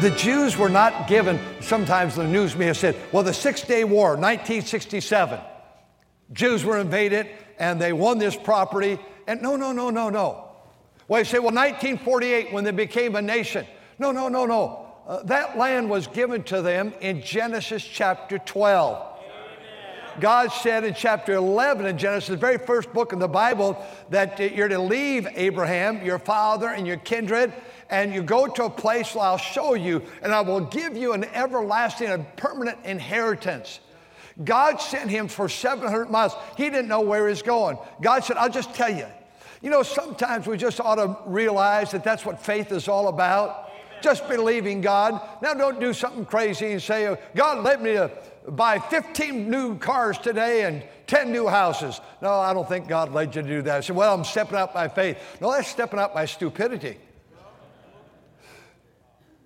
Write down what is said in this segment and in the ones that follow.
the Jews were not given, sometimes the news may have said, well, the Six Day War, 1967, Jews were invaded and they won this property. And no, no, no, no, no. Well, you say, well, 1948, when they became a nation. No, no, no, no. Uh, that land was given to them in Genesis chapter 12. God said in chapter 11 in Genesis, the very first book in the Bible, that you're to leave Abraham, your father, and your kindred, and you go to a place where I'll show you, and I will give you an everlasting and permanent inheritance. God sent him for 700 miles. He didn't know where he's going. God said, I'll just tell you. You know, sometimes we just ought to realize that that's what faith is all about. Just believing God. Now, don't do something crazy and say, God led me to buy 15 new cars today and 10 new houses. No, I don't think God led you to do that. I said, Well, I'm stepping out by faith. No, that's stepping out by stupidity.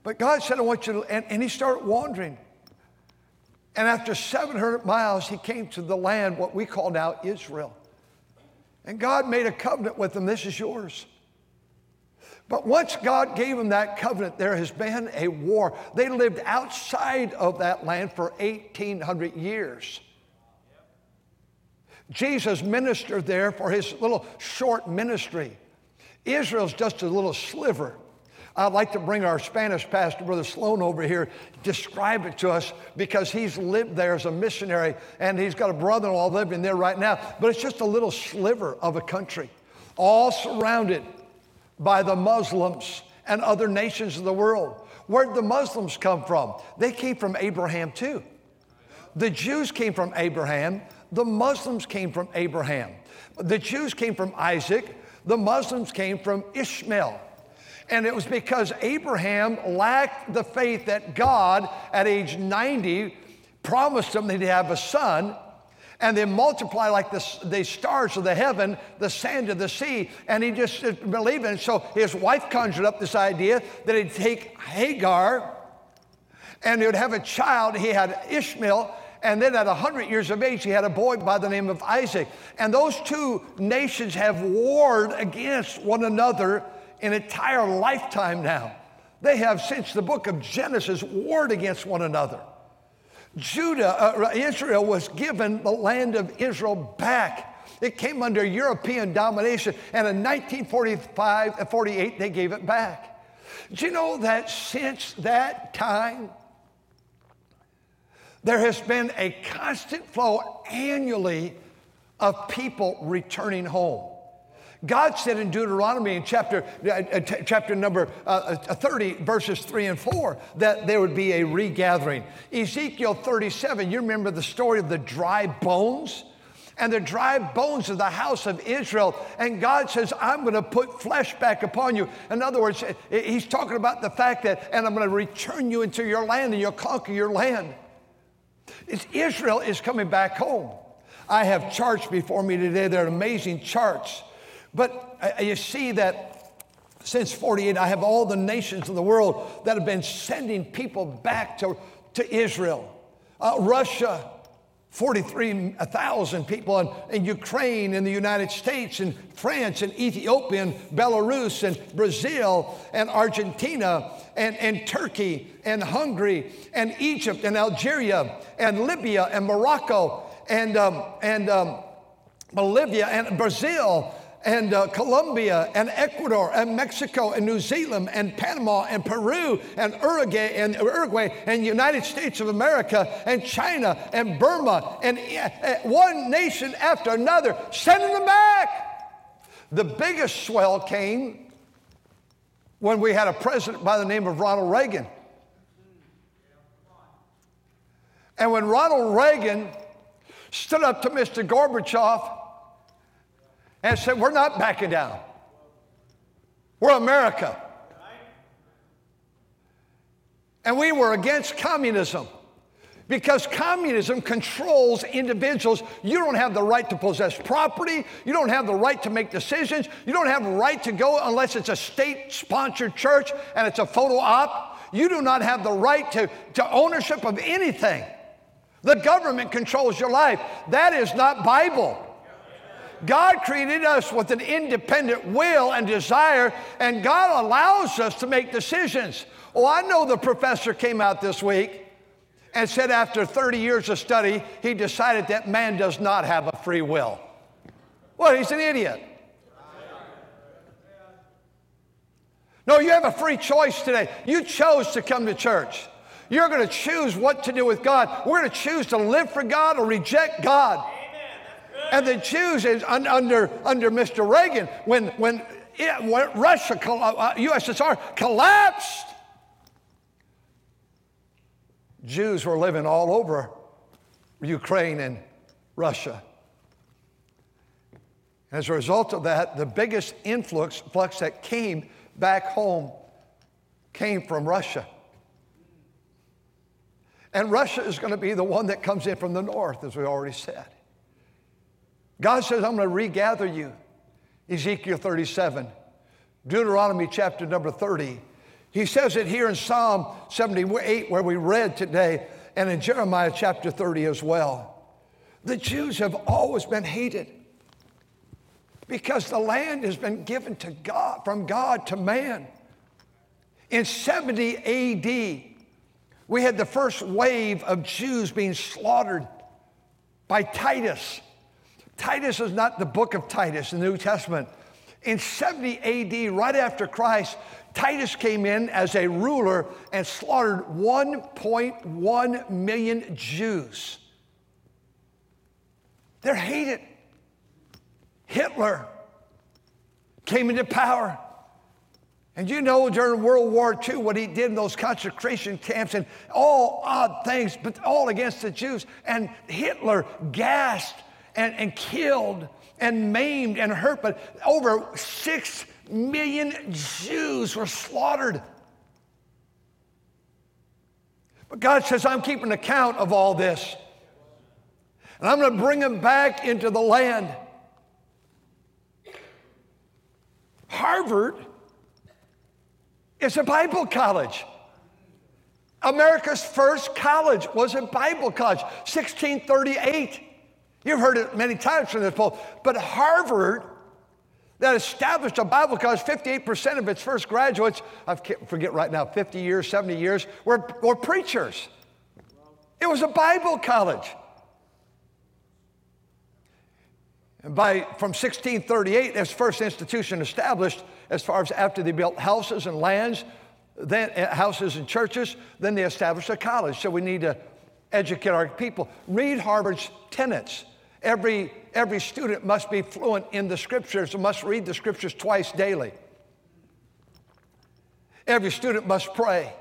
But God said, I want you to, and, and he started wandering. And after 700 miles, he came to the land, what we call now Israel. And God made a covenant with him this is yours. But once God gave him that covenant, there has been a war. They lived outside of that land for 1,800 years. Jesus ministered there for his little short ministry. Israel's just a little sliver. I'd like to bring our Spanish pastor, Brother Sloan, over here, describe it to us because he's lived there as a missionary and he's got a brother in law living there right now. But it's just a little sliver of a country, all surrounded by the Muslims and other nations of the world. Where'd the Muslims come from? They came from Abraham too. The Jews came from Abraham, the Muslims came from Abraham. The Jews came from Isaac, the Muslims came from Ishmael. And it was because Abraham lacked the faith that God, at age 90, promised him that he'd have a son and then multiply like the, the stars of the heaven, the sand of the sea. And he just didn't believe it. So his wife conjured up this idea that he'd take Hagar and he would have a child. He had Ishmael. And then at 100 years of age, he had a boy by the name of Isaac. And those two nations have warred against one another an entire lifetime now. They have, since the book of Genesis, warred against one another. Judah, uh, Israel was given the land of Israel back. It came under European domination, and in 1945 and 48, they gave it back. Do you know that since that time, there has been a constant flow annually of people returning home. God said in Deuteronomy in chapter, uh, uh chapter number uh, uh 30, verses 3 and 4, that there would be a regathering. Ezekiel 37, you remember the story of the dry bones? And the dry bones of the house of Israel. And God says, I'm going to put flesh back upon you. In other words, He's talking about the fact that, and I'm going to return you into your land and you'll conquer your land. It's Israel is coming back home. I have charts before me today. They're amazing charts but uh, you see that since 48, I have all the nations of the world that have been sending people back to, to Israel. Uh, Russia, 43,000 people in, in, Ukraine, in the United States, in France, and Ethiopia, and Belarus, and Brazil, and Argentina, and, and Turkey, and Hungary, and Egypt, and Algeria, and Libya, and Morocco, and, um, and um, Bolivia, and Brazil, and uh, Colombia and Ecuador and Mexico and New Zealand and Panama and Peru and Uruguay and Uruguay and United States of America and China and Burma and uh, one nation after another sending them back. The biggest swell came when we had a president by the name of Ronald Reagan. And when Ronald Reagan stood up to Mr. Gorbachev and said, We're not backing down. We're America. And we were against communism. Because communism controls individuals. You don't have the right to possess property. You don't have the right to make decisions. You don't have the right to go unless it's a state sponsored church and it's a photo op. You do not have the right to, to ownership of anything. The government controls your life. That is not Bible. God created us with an independent will and desire, and God allows us to make decisions. Oh, I know the professor came out this week and said after 30 years of study, he decided that man does not have a free will. Well, he's an idiot. No, you have a free choice today. You chose to come to church. You're going to choose what to do with God. We're going to choose to live for God or reject God. And the Jews is under, under Mr. Reagan, when, when, it, when Russia, uh, USSR collapsed, Jews were living all over Ukraine and Russia. As a result of that, the biggest influx flux that came back home came from Russia. And Russia is going to be the one that comes in from the north, as we already said. God says, I'm going to regather you. Ezekiel 37, Deuteronomy chapter number 30. He says it here in Psalm 78, where we read today, and in Jeremiah chapter 30 as well. The Jews have always been hated because the land has been given to God, from God to man. In 70 AD, we had the first wave of Jews being slaughtered by Titus. Titus is not the book of Titus in the New Testament. In 70 AD, right after Christ, Titus came in as a ruler and slaughtered 1.1 million Jews. They're hated. Hitler came into power. And you know during World War II what he did in those concentration camps and all odd things, but all against the Jews. And Hitler gassed and, and killed and maimed and hurt, but over six million Jews were slaughtered. But God says, I'm keeping account of all this. And I'm going to bring them back into the land. Harvard is a Bible college. America's first college was a Bible college, 1638. You've heard it many times from this poll, but Harvard that established a Bible college, 58% of its first graduates, I forget right now, 50 years, 70 years, were, were preachers. It was a Bible college. And by, from 1638, its first institution established, as far as after they built houses and lands, then uh, houses and churches, then they established a college. So we need to educate our people. Read Harvard's tenets. Every, every student must be fluent in the scriptures and must read the scriptures twice daily. Every student must pray.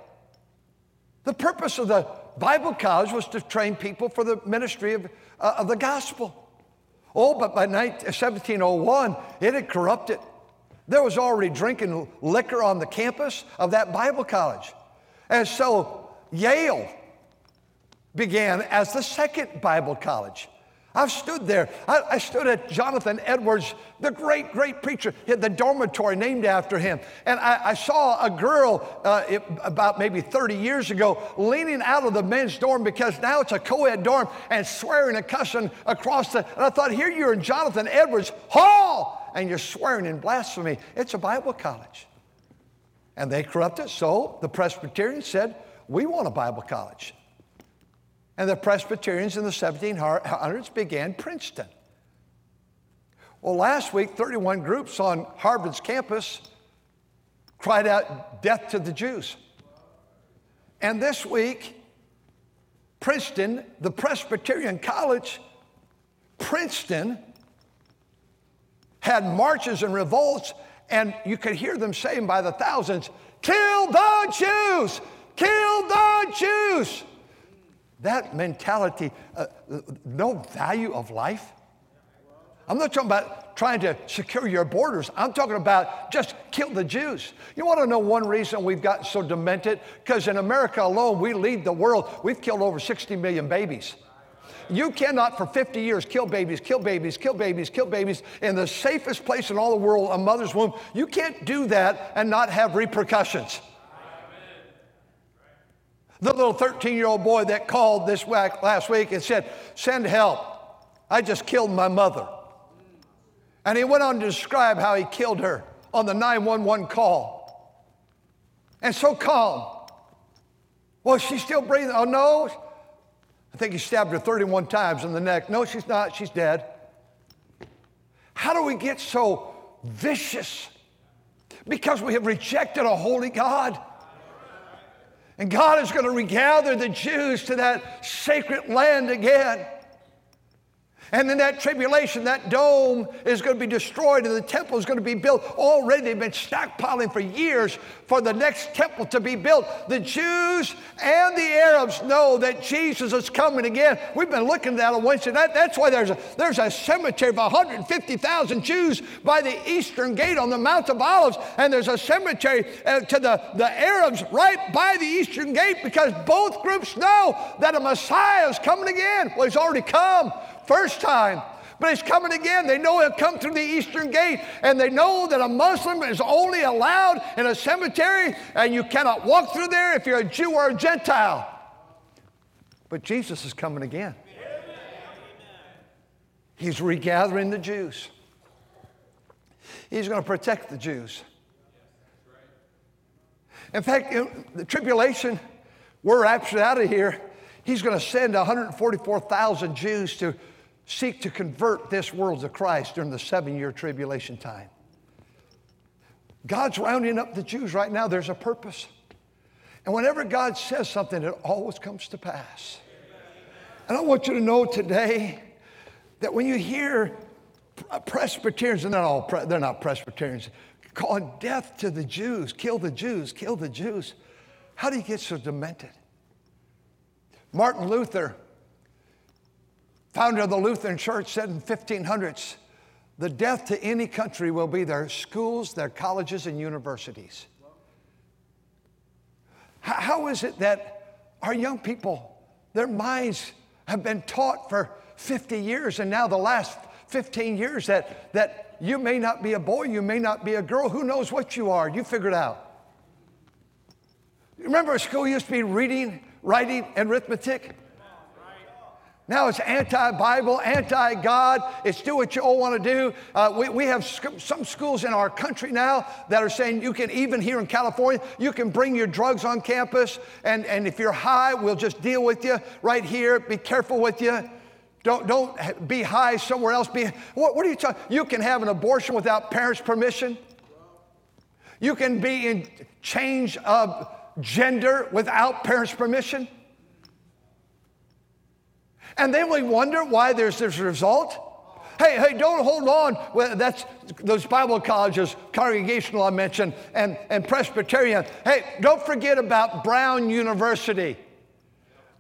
The purpose of the Bible college was to train people for the ministry of, uh, of the gospel. Oh, but by 19, 1701, it had corrupted. There was already drinking liquor on the campus of that Bible college. And so Yale began as the second Bible college. I've stood there. I, I, stood at Jonathan Edwards, the great, great preacher, had the dormitory named after him. And I, I saw a girl uh, it, about maybe 30 years ago leaning out of the men's dorm because now it's a co ed dorm and swearing and cussing across the. And I thought, here you're in Jonathan Edwards Hall and you're swearing in blasphemy. It's a Bible college. And they corrupted. So the Presbyterians said, we want a Bible college. And the Presbyterians in the 1700s began Princeton. Well, last week, 31 groups on Harvard's campus cried out, Death to the Jews. And this week, Princeton, the Presbyterian College, Princeton, had marches and revolts, and you could hear them saying by the thousands, Kill the Jews! Kill the Jews! That mentality, uh, no value of life. I'm not talking about trying to secure your borders. I'm talking about just kill the Jews. You want to know one reason we've gotten so demented? Because in America alone, we lead the world. We've killed over 60 million babies. You cannot for 50 years kill babies, kill babies, kill babies, kill babies in the safest place in all the world, a mother's womb. You can't do that and not have repercussions. The little 13 year old boy that called this last week and said, Send help. I just killed my mother. And he went on to describe how he killed her on the 911 call. And so calm. Well, she's still breathing. Oh, no. I think he stabbed her 31 times in the neck. No, she's not. She's dead. How do we get so vicious? Because we have rejected a holy God. And God is going to regather the Jews to that sacred land again. And in that tribulation, that dome is going to be destroyed and the temple is going to be built. Already they've been stockpiling for years for the next temple to be built. The Jews and the Arabs know that Jesus is coming again. We've been looking at that on Wednesday night. That's why there's a, there's a cemetery of 150,000 Jews by the eastern gate on the Mount of Olives. And there's a cemetery uh, to the, the Arabs right by the eastern gate because both groups know that a Messiah is coming again. Well, he's already come first time. But he's coming again. They know he'll come through the eastern gate, and they know that a Muslim is only allowed in a cemetery, and you cannot walk through there if you're a Jew or a Gentile. But Jesus is coming again. He's regathering the Jews. He's going to protect the Jews. In fact, in the tribulation, we're raptured out of here. He's going to send 144,000 Jews to seek to convert this world to Christ during the seven year tribulation time. God's rounding up the Jews right now. There's a purpose. And whenever God says something, it always comes to pass. And I want you to know today that when you hear Presbyterians, and they're, all, they're not Presbyterians, calling death to the Jews, kill the Jews, kill the Jews, how do you get so demented? Martin Luther founder of the Lutheran Church, said in 1500s, the death to any country will be their schools, their colleges, and universities. How is it that our young people, their minds have been taught for 50 years, and now the last 15 years that, that you may not be a boy, you may not be a girl, who knows what you are? You figure it out. Remember, a school used to be reading, writing, and arithmetic? Now it's anti Bible, anti God. It's do what you all want to do. Uh, we, we have sc- some schools in our country now that are saying you can, even here in California, you can bring your drugs on campus. And, and if you're high, we'll just deal with you right here. Be careful with you. Don't, don't be high somewhere else. Be, what, what are you talking? You can have an abortion without parents' permission. You can be in change of gender without parents' permission. And then we wonder why there's this result. Hey, hey, don't hold on. Well, that's those Bible colleges, congregational I mentioned, and, and Presbyterian. Hey, don't forget about Brown University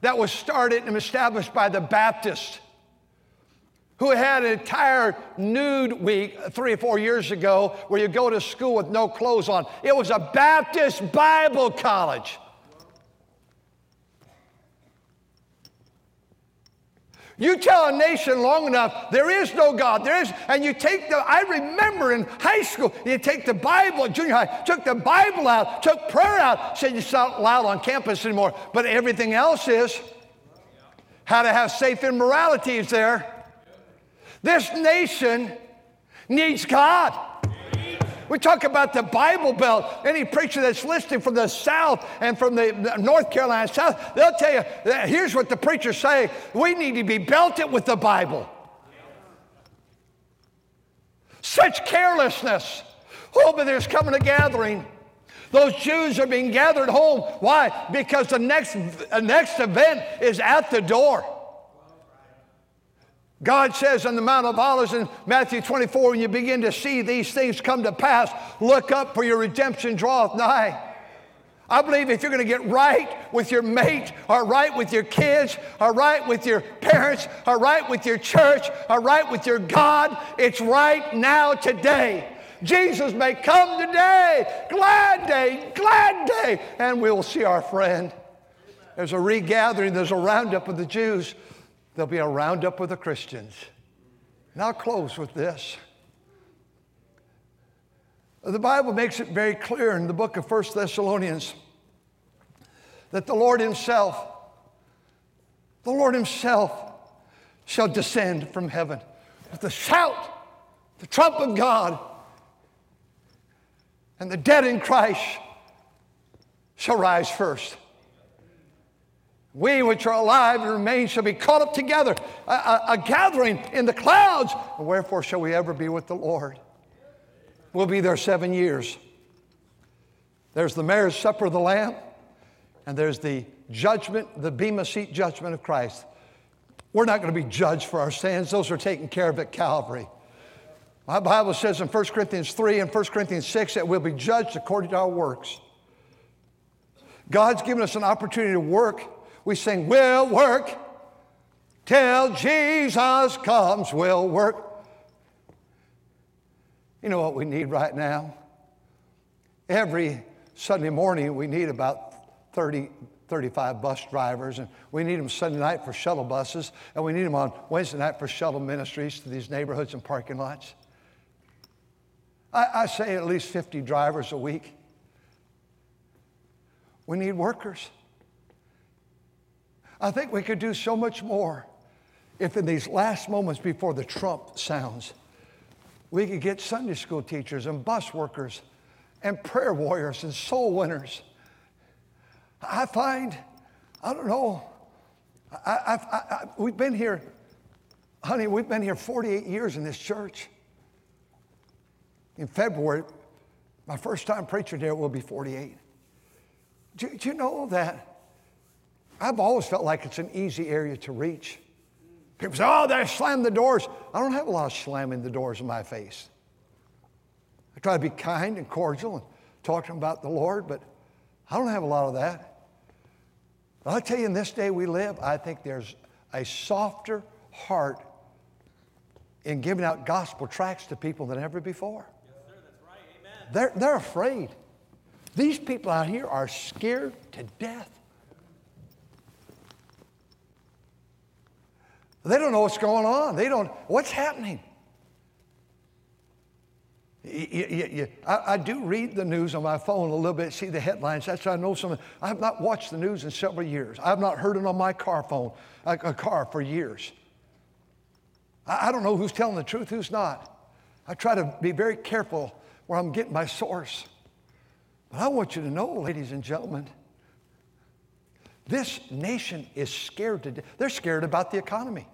that was started and established by the Baptists who had an entire nude week three or four years ago where you go to school with no clothes on. It was a Baptist Bible college. You tell a nation long enough, there is no God. There is, and you take the, I remember in high school, you take the Bible, junior high, took the Bible out, took prayer out, said it's not allowed on campus anymore, but everything else is. How to have safe immorality is there. This nation needs God. We talk about the Bible Belt. Any preacher that's listening from the South and from the North Carolina South, they'll tell you, here's what the preachers say we need to be belted with the Bible. Such carelessness. Oh, but there's coming a gathering. Those Jews are being gathered home. Why? Because the next, the next event is at the door. God says on the Mount of Olives in Matthew 24, when you begin to see these things come to pass, look up for your redemption draweth nigh. I believe if you're going to get right with your mate, or right with your kids, or right with your parents, or right with your church, or right with your God, it's right now today. Jesus may come today. Glad day, glad day. And we'll see our friend. There's a regathering, there's a roundup of the Jews. There'll be a roundup of the Christians. And I'll close with this. The Bible makes it very clear in the book of 1 Thessalonians that the Lord Himself, the Lord Himself shall descend from heaven with the shout, the trump of God, and the dead in Christ shall rise first. We which are alive and remain shall be caught up together, a, a, a gathering in the clouds. And wherefore shall we ever be with the Lord? We'll be there seven years. There's the marriage supper of the Lamb, and there's the judgment, the Bema seat judgment of Christ. We're not going to be judged for our sins, those are taken care of at Calvary. My Bible says in 1 Corinthians 3 and 1 Corinthians 6 that we'll be judged according to our works. God's given us an opportunity to work. We sing, We'll work till Jesus comes, we'll work. You know what we need right now? Every Sunday morning, we need about 30, 35 bus drivers, and we need them Sunday night for shuttle buses, and we need them on Wednesday night for shuttle ministries to these neighborhoods and parking lots. I, I say at least 50 drivers a week. We need workers. I think we could do so much more if, in these last moments before the trump sounds, we could get Sunday school teachers and bus workers and prayer warriors and soul winners. I find, I don't know, I, I, I, we've been here, honey, we've been here 48 years in this church. In February, my first time preaching here will be 48. Do, do you know that I've always felt like it's an easy area to reach? People say, oh, they slam the doors. I don't have a lot of slamming the doors in my face. I try to be kind and cordial and talk to them about the Lord, but I don't have a lot of that. But I'll tell you, in this day we live, I think there's a softer heart in giving out gospel tracts to people than ever before. Yes, sir, that's right. Amen. They're, they're afraid. These people out here are scared to death. They don't know what's going on. They don't, what's happening? You, you, you, I, I, do read the news on my phone a little bit, see the headlines. That's I know some. I have not watched the news in several years. I have not heard it on my car phone, a, a car for years. I, I don't know who's telling the truth, who's not. I try to be very careful where I'm getting my source. But I want you to know, ladies and gentlemen, this nation is scared to. They're scared about the economy.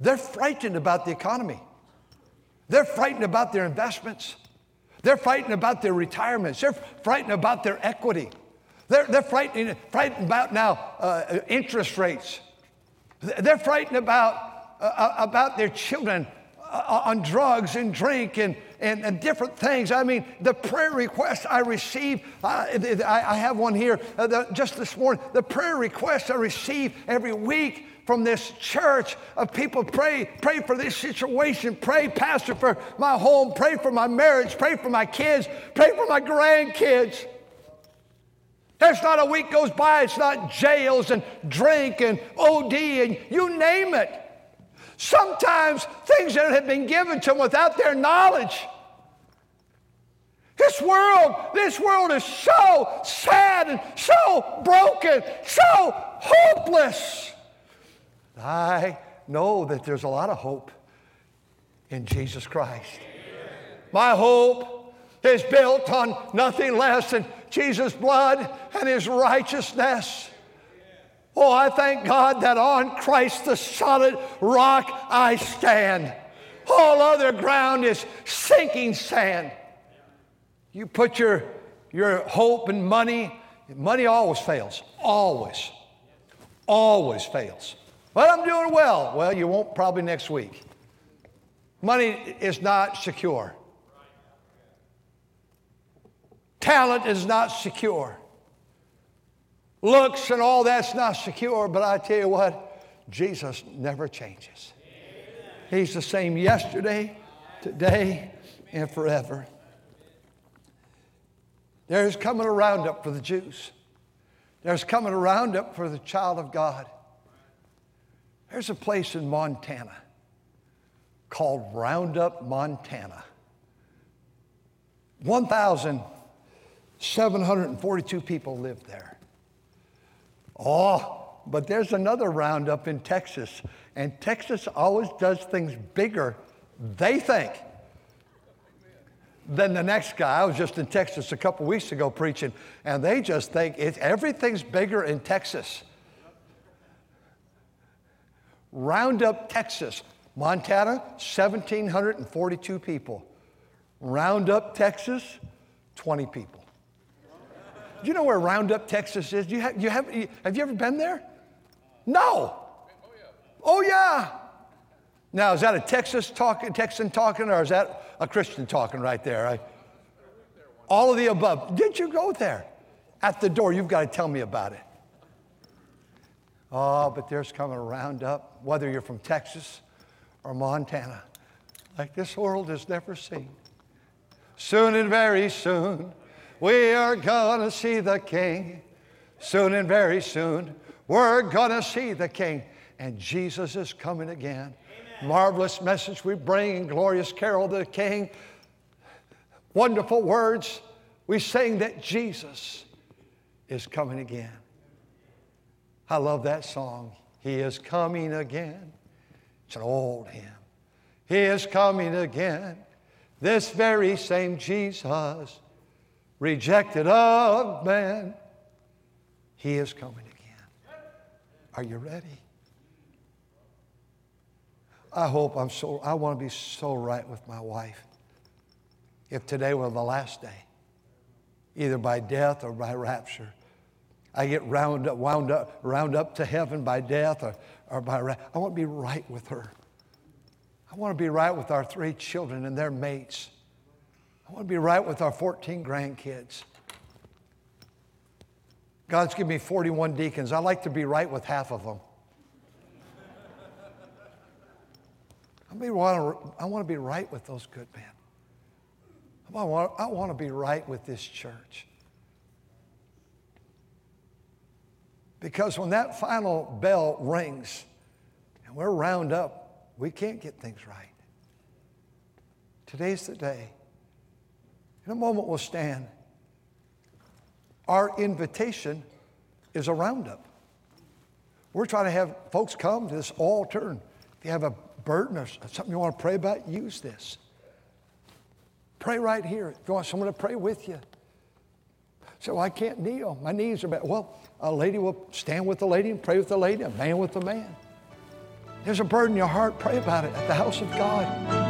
They're frightened about the economy. They're frightened about their investments. They're frightened about their retirements. They're frightened about their equity. They're, they're frightened, frightened about now uh, interest rates. They're frightened about, uh, uh about their children on drugs and drink and, and, and, different things. I mean, the prayer requests I receive, uh, I, I, have one here uh, the, just this morning. The prayer requests I receive every week from this church of people pray, pray for this situation, pray, Pastor, for my home, pray for my marriage, pray for my kids, pray for my grandkids. There's not a week goes by, it's not jails and drink and OD and you name it. Sometimes things that have been given to them without their knowledge. This world, this world is so sad and so broken, so hopeless. I know that there's a lot of hope in Jesus Christ. My hope is built on nothing less than Jesus' blood and his righteousness. Oh, I thank God that on Christ, the solid rock, I stand. All other ground is sinking sand. You put your, your hope and money, money always fails. Always. Always fails. But I'm doing well. Well, you won't probably next week. Money is not secure. Talent is not secure. Looks and all that's not secure, but I tell you what, Jesus never changes. He's the same yesterday, today, and forever. There's coming a roundup for the Jews. There's coming a roundup for the child of God. There's a place in Montana called Roundup, Montana. 1,742 people live there. Oh, but there's another roundup in Texas, and Texas always does things bigger, they think, than the next guy. I was just in Texas a couple weeks ago preaching, and they just think it, everything's bigger in Texas. Roundup, Texas. Montana, 1,742 people. Roundup, Texas, 20 people. Do you know where Roundup, Texas is? Do you have, you have, have you ever been there? No. Oh, oh, yeah. Now, is that a Texas talking, Texan talking, or is that a Christian talking right there? I, all of the above. Did you go there? At the door, you've got to tell me about it. Oh, but there's coming a roundup, whether you're from Texas or Montana, like this world has never seen. Soon and very soon, we are gonna see the King. Soon and very soon, we're gonna see the King. And Jesus is coming again. Amen. Marvelous message we bring, in glorious carol of the King. Wonderful words. We sing that Jesus is coming again. I love that song. He is coming again. It's an old hymn. He is coming again. This very same Jesus, rejected of man, he is coming again. Are you ready? I hope I'm so, I want to be so right with my wife. If today were the last day, either by death or by rapture, I get round up, wound up, round up to heaven by death or, or by I want to be right with her. I want to be right with our three children and their mates. I want to be right with our 14 grandkids. God's given me 41 deacons. I like to be right with half of them. I want to, I want to be right with those good men. I want, I want to be right with this church. Because when that final bell rings and we're round up, we can't get things right. Today's the day. In a moment, we'll stand. Our invitation is a roundup. We're trying to have folks come to this altar. If you have a burden or something you want to pray about, use this. Pray right here. If you want someone to pray with you. So I can't kneel. My knees are bad. Well, a lady will stand with the lady and pray with the lady, a man with the man. There's a burden in your heart, pray about it at the house of God.